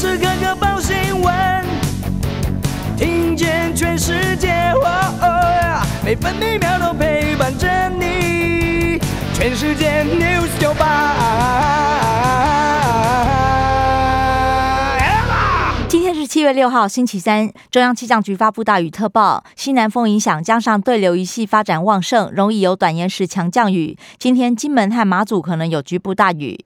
时刻刻报新闻，听见全世界，哦哦，每分每秒都陪伴着你。全世界 News 九八。七月六号星期三，中央气象局发布大雨特报，西南风影响，加上对流一系发展旺盛，容易有短延时强降雨。今天金门和马祖可能有局部大雨，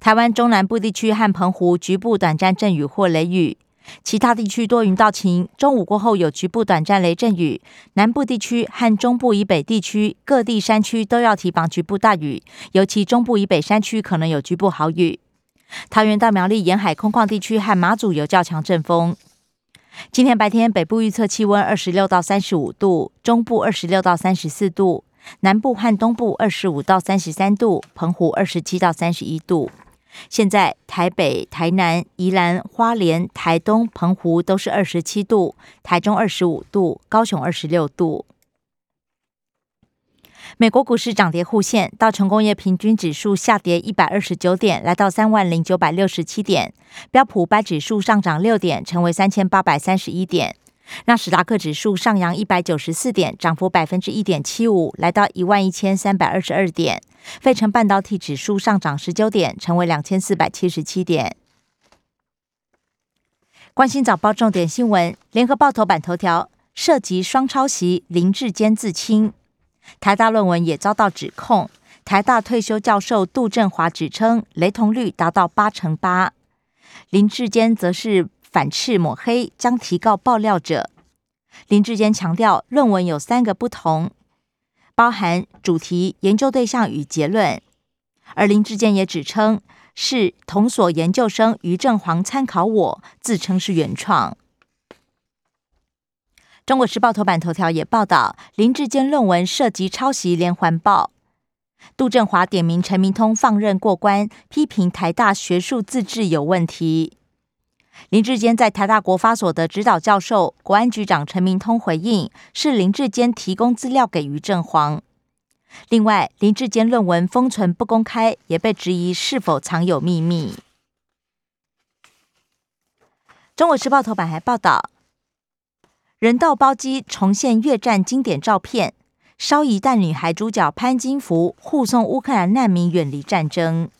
台湾中南部地区和澎湖局部短暂阵雨或雷雨，其他地区多云到晴。中午过后有局部短暂雷阵雨，南部地区和中部以北地区各地山区都要提防局部大雨，尤其中部以北山区可能有局部豪雨。桃园到苗栗沿海空旷地区和马祖有较强阵风。今天白天北部预测气温二十六到三十五度，中部二十六到三十四度，南部和东部二十五到三十三度，澎湖二十七到三十一度。现在台北、台南、宜兰、花莲、台东、澎湖都是二十七度，台中二十五度，高雄二十六度。美国股市涨跌互现，道琼工业平均指数下跌一百二十九点，来到三万零九百六十七点；标普五百指数上涨六点，成为三千八百三十一点；纳斯达克指数上扬一百九十四点，涨幅百分之一点七五，来到一万一千三百二十二点；费城半导体指数上涨十九点，成为两千四百七十七点。关心早报重点新闻，联合报头版头条涉及双抄袭，林志坚自清。台大论文也遭到指控，台大退休教授杜振华指称雷同率达到八成八，林志坚则是反斥抹黑，将提告爆料者。林志坚强调，论文有三个不同，包含主题、研究对象与结论，而林志坚也指称是同所研究生于正煌参考我，自称是原创。中国时报头版头条也报道，林志坚论文涉及抄袭连环报。杜振华点名陈明通放任过关，批评台大学术自治有问题。林志坚在台大国发所的指导教授、国安局长陈明通回应，是林志坚提供资料给于正煌。另外，林志坚论文封存不公开，也被质疑是否藏有秘密。中国时报头版还报道。人道包机重现越战经典照片，烧夷弹女孩主角潘金福护送乌克兰难民远离战争。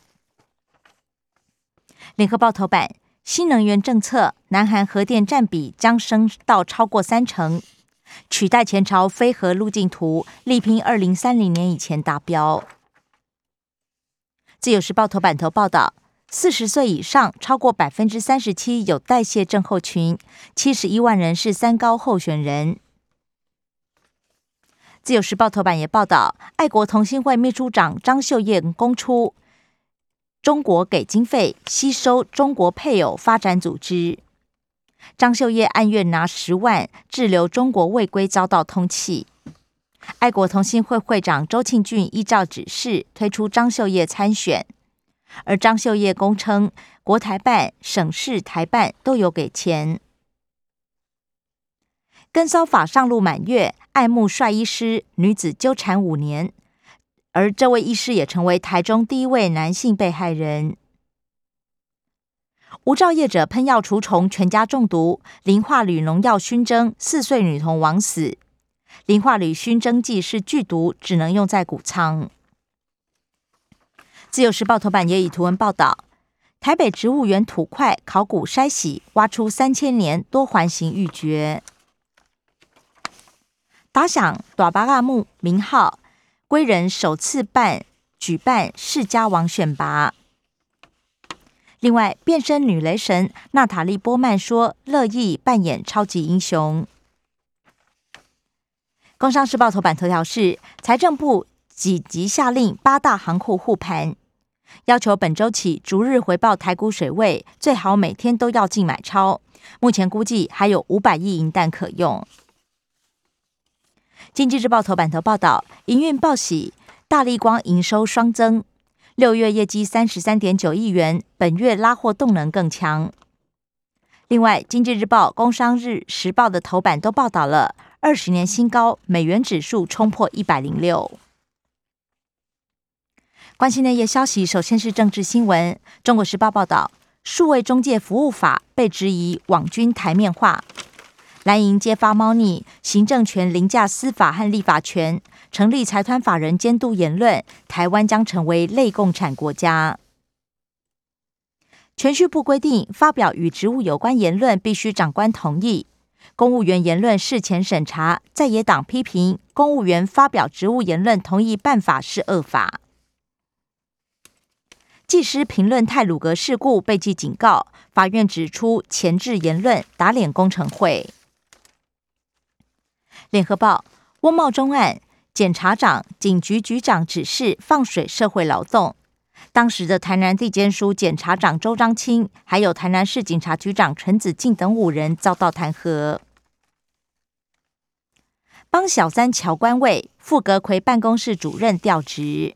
联合报头版：新能源政策，南韩核电占比将升到超过三成，取代前朝非核路径图，力拼二零三零年以前达标。自由时报头版头报道。四十岁以上超过百分之三十七有代谢症候群，七十一万人是三高候选人。自由时报头版也报道，爱国同心会秘书长张秀燕供出，中国给经费吸收中国配偶发展组织。张秀叶按月拿十万滞留中国未归，遭到通缉。爱国同心会会长周庆俊依照指示推出张秀叶参选。而张秀叶供称，国台办、省市台办都有给钱。跟骚法上路满月，爱慕帅医师，女子纠缠五年，而这位医师也成为台中第一位男性被害人。无照业者喷药除虫，全家中毒，磷化铝农药熏蒸，四岁女童枉死。磷化铝熏蒸剂是剧毒，只能用在谷仓。自由时报头版也以图文报道：台北植物园土块考古筛洗，挖出三千年多环形玉玦。打响大霸阿木名号，归人首次办举办世家王选拔。另外，变身女雷神娜塔莉波曼说乐意扮演超级英雄。工商时报头版头条是财政部紧急下令八大行库护盘。要求本周起逐日回报台股水位，最好每天都要进买超。目前估计还有五百亿银弹可用。经济日报头版头报道，营运报喜，大立光营收双增，六月业绩三十三点九亿元，本月拉货动能更强。另外，经济日报、工商日时报的头版都报道了二十年新高，美元指数冲破一百零六。关心内页消息，首先是政治新闻。中国时报报道，数位中介服务法被质疑网军台面化。蓝营揭发猫腻，行政权凌驾司法和立法权，成立财团法人监督言论，台湾将成为类共产国家。銓叙部规定，发表与职务有关言论必须长官同意。公务员言论事前审查，在野党批评公务员发表职务言论同意办法是恶法。技师评论泰鲁格事故被记警告，法院指出前置言论打脸工程会。联合报翁茂忠案，检察长、警局局长指示放水社会劳动。当时的台南地检署检察长周章清，还有台南市警察局长陈子敬等五人遭到弹劾。帮小三乔官位，傅格奎办公室主任调职。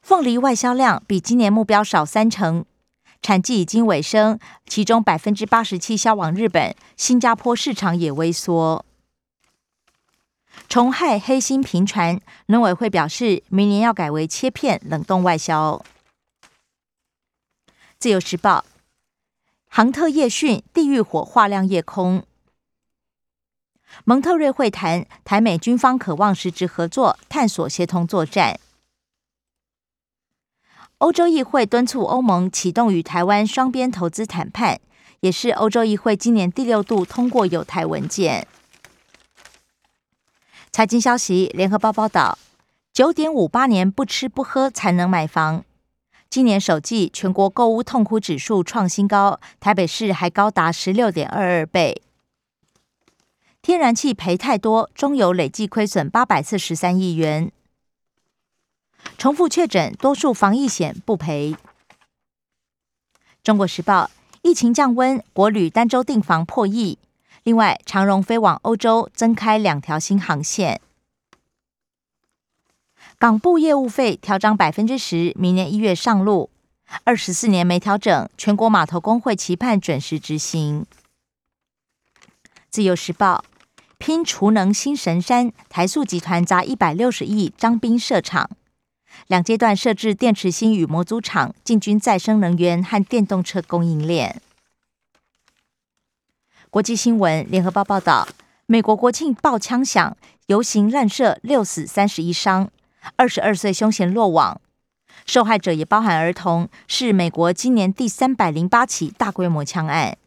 凤梨外销量比今年目标少三成，产季已经尾声，其中百分之八十七销往日本、新加坡市场也萎缩。虫害黑心频传，农委会表示，明年要改为切片冷冻外销。自由时报，航特夜讯，地狱火化亮夜空。蒙特瑞会谈，台美军方渴望实质合作，探索协同作战。欧洲议会敦促欧盟启动与台湾双边投资谈判，也是欧洲议会今年第六度通过友台文件。财经消息，联合报报道，九点五八年不吃不喝才能买房。今年首季全国购屋痛苦指数创新高，台北市还高达十六点二二倍。天然气赔太多，中油累计亏损八百四十三亿元。重复确诊，多数防疫险不赔。中国时报，疫情降温，国旅单周订房破亿。另外，长荣飞往欧洲增开两条新航线。港部业务费调涨百分之十，明年一月上路。二十四年没调整，全国码头工会期盼准时执行。自由时报拼储能新神山，台塑集团砸一百六十亿彰滨设厂，两阶段设置电池芯与模组厂，进军再生能源和电动车供应链。国际新闻：联合报报道，美国国庆爆枪响，游行乱射，六死三十一伤，二十二岁凶嫌落网，受害者也包含儿童，是美国今年第三百零八起大规模枪案。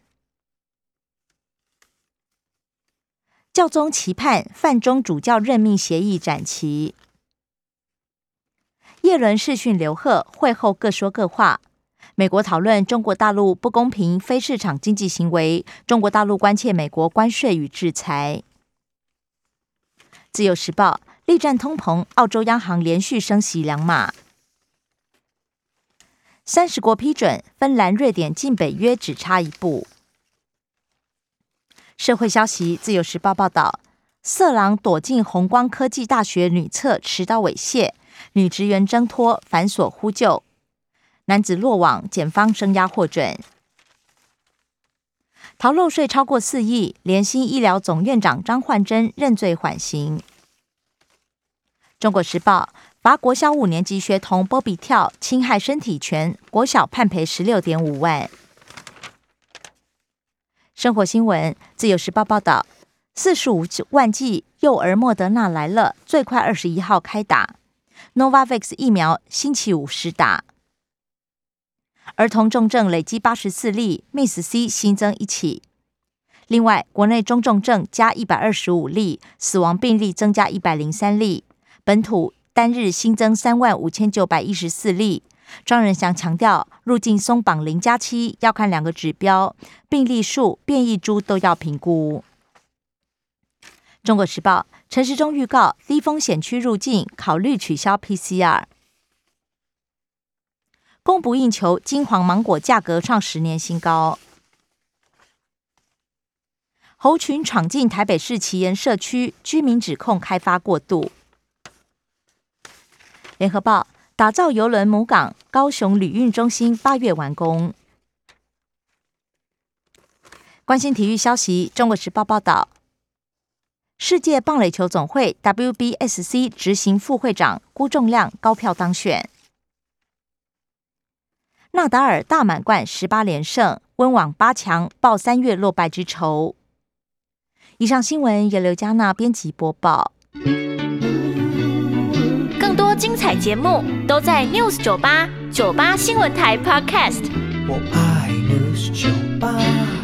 教宗期盼范中主教任命协议展期。叶伦视讯刘鹤，会后各说各话。美国讨论中国大陆不公平非市场经济行为，中国大陆关切美国关税与制裁。自由时报力战通膨，澳洲央行连续升息两码。三十国批准，芬兰、瑞典进北约只差一步。社会消息，自由时报报道，色狼躲进弘光科技大学女厕持刀猥亵，女职员挣脱反锁呼救。男子落网，检方声押获准。逃漏税超过四亿，联新医疗总院长张焕珍认罪缓刑。中国时报罚国小五年级学童波比跳侵害身体权，国小判赔十六点五万。生活新闻，自由时报报道，四十五万剂幼儿莫德纳来了，最快二十一号开打。Novavax 疫苗星期五施打。儿童重症累计八十四例，Miss C 新增一起。另外，国内中重症加一百二十五例，死亡病例增加一百零三例。本土单日新增三万五千九百一十四例。庄仁祥强调，入境松绑零加七要看两个指标：病例数、变异株都要评估。中国时报陈时中预告，低风险区入境考虑取消 PCR。供不应求，金黄芒果价格创十年新高。猴群闯进台北市奇岩社区，居民指控开发过度。联合报打造邮轮母港，高雄旅运中心八月完工。关心体育消息，中国时报报道，世界棒垒球总会 WBSC 执行副会长辜仲谅高票当选。纳达尔大满贯十八连胜，温网八强报三月落败之仇。以上新闻由刘嘉娜编辑播报。更多精彩节目都在 News 九八九八新闻台 Podcast。我爱 News 九八。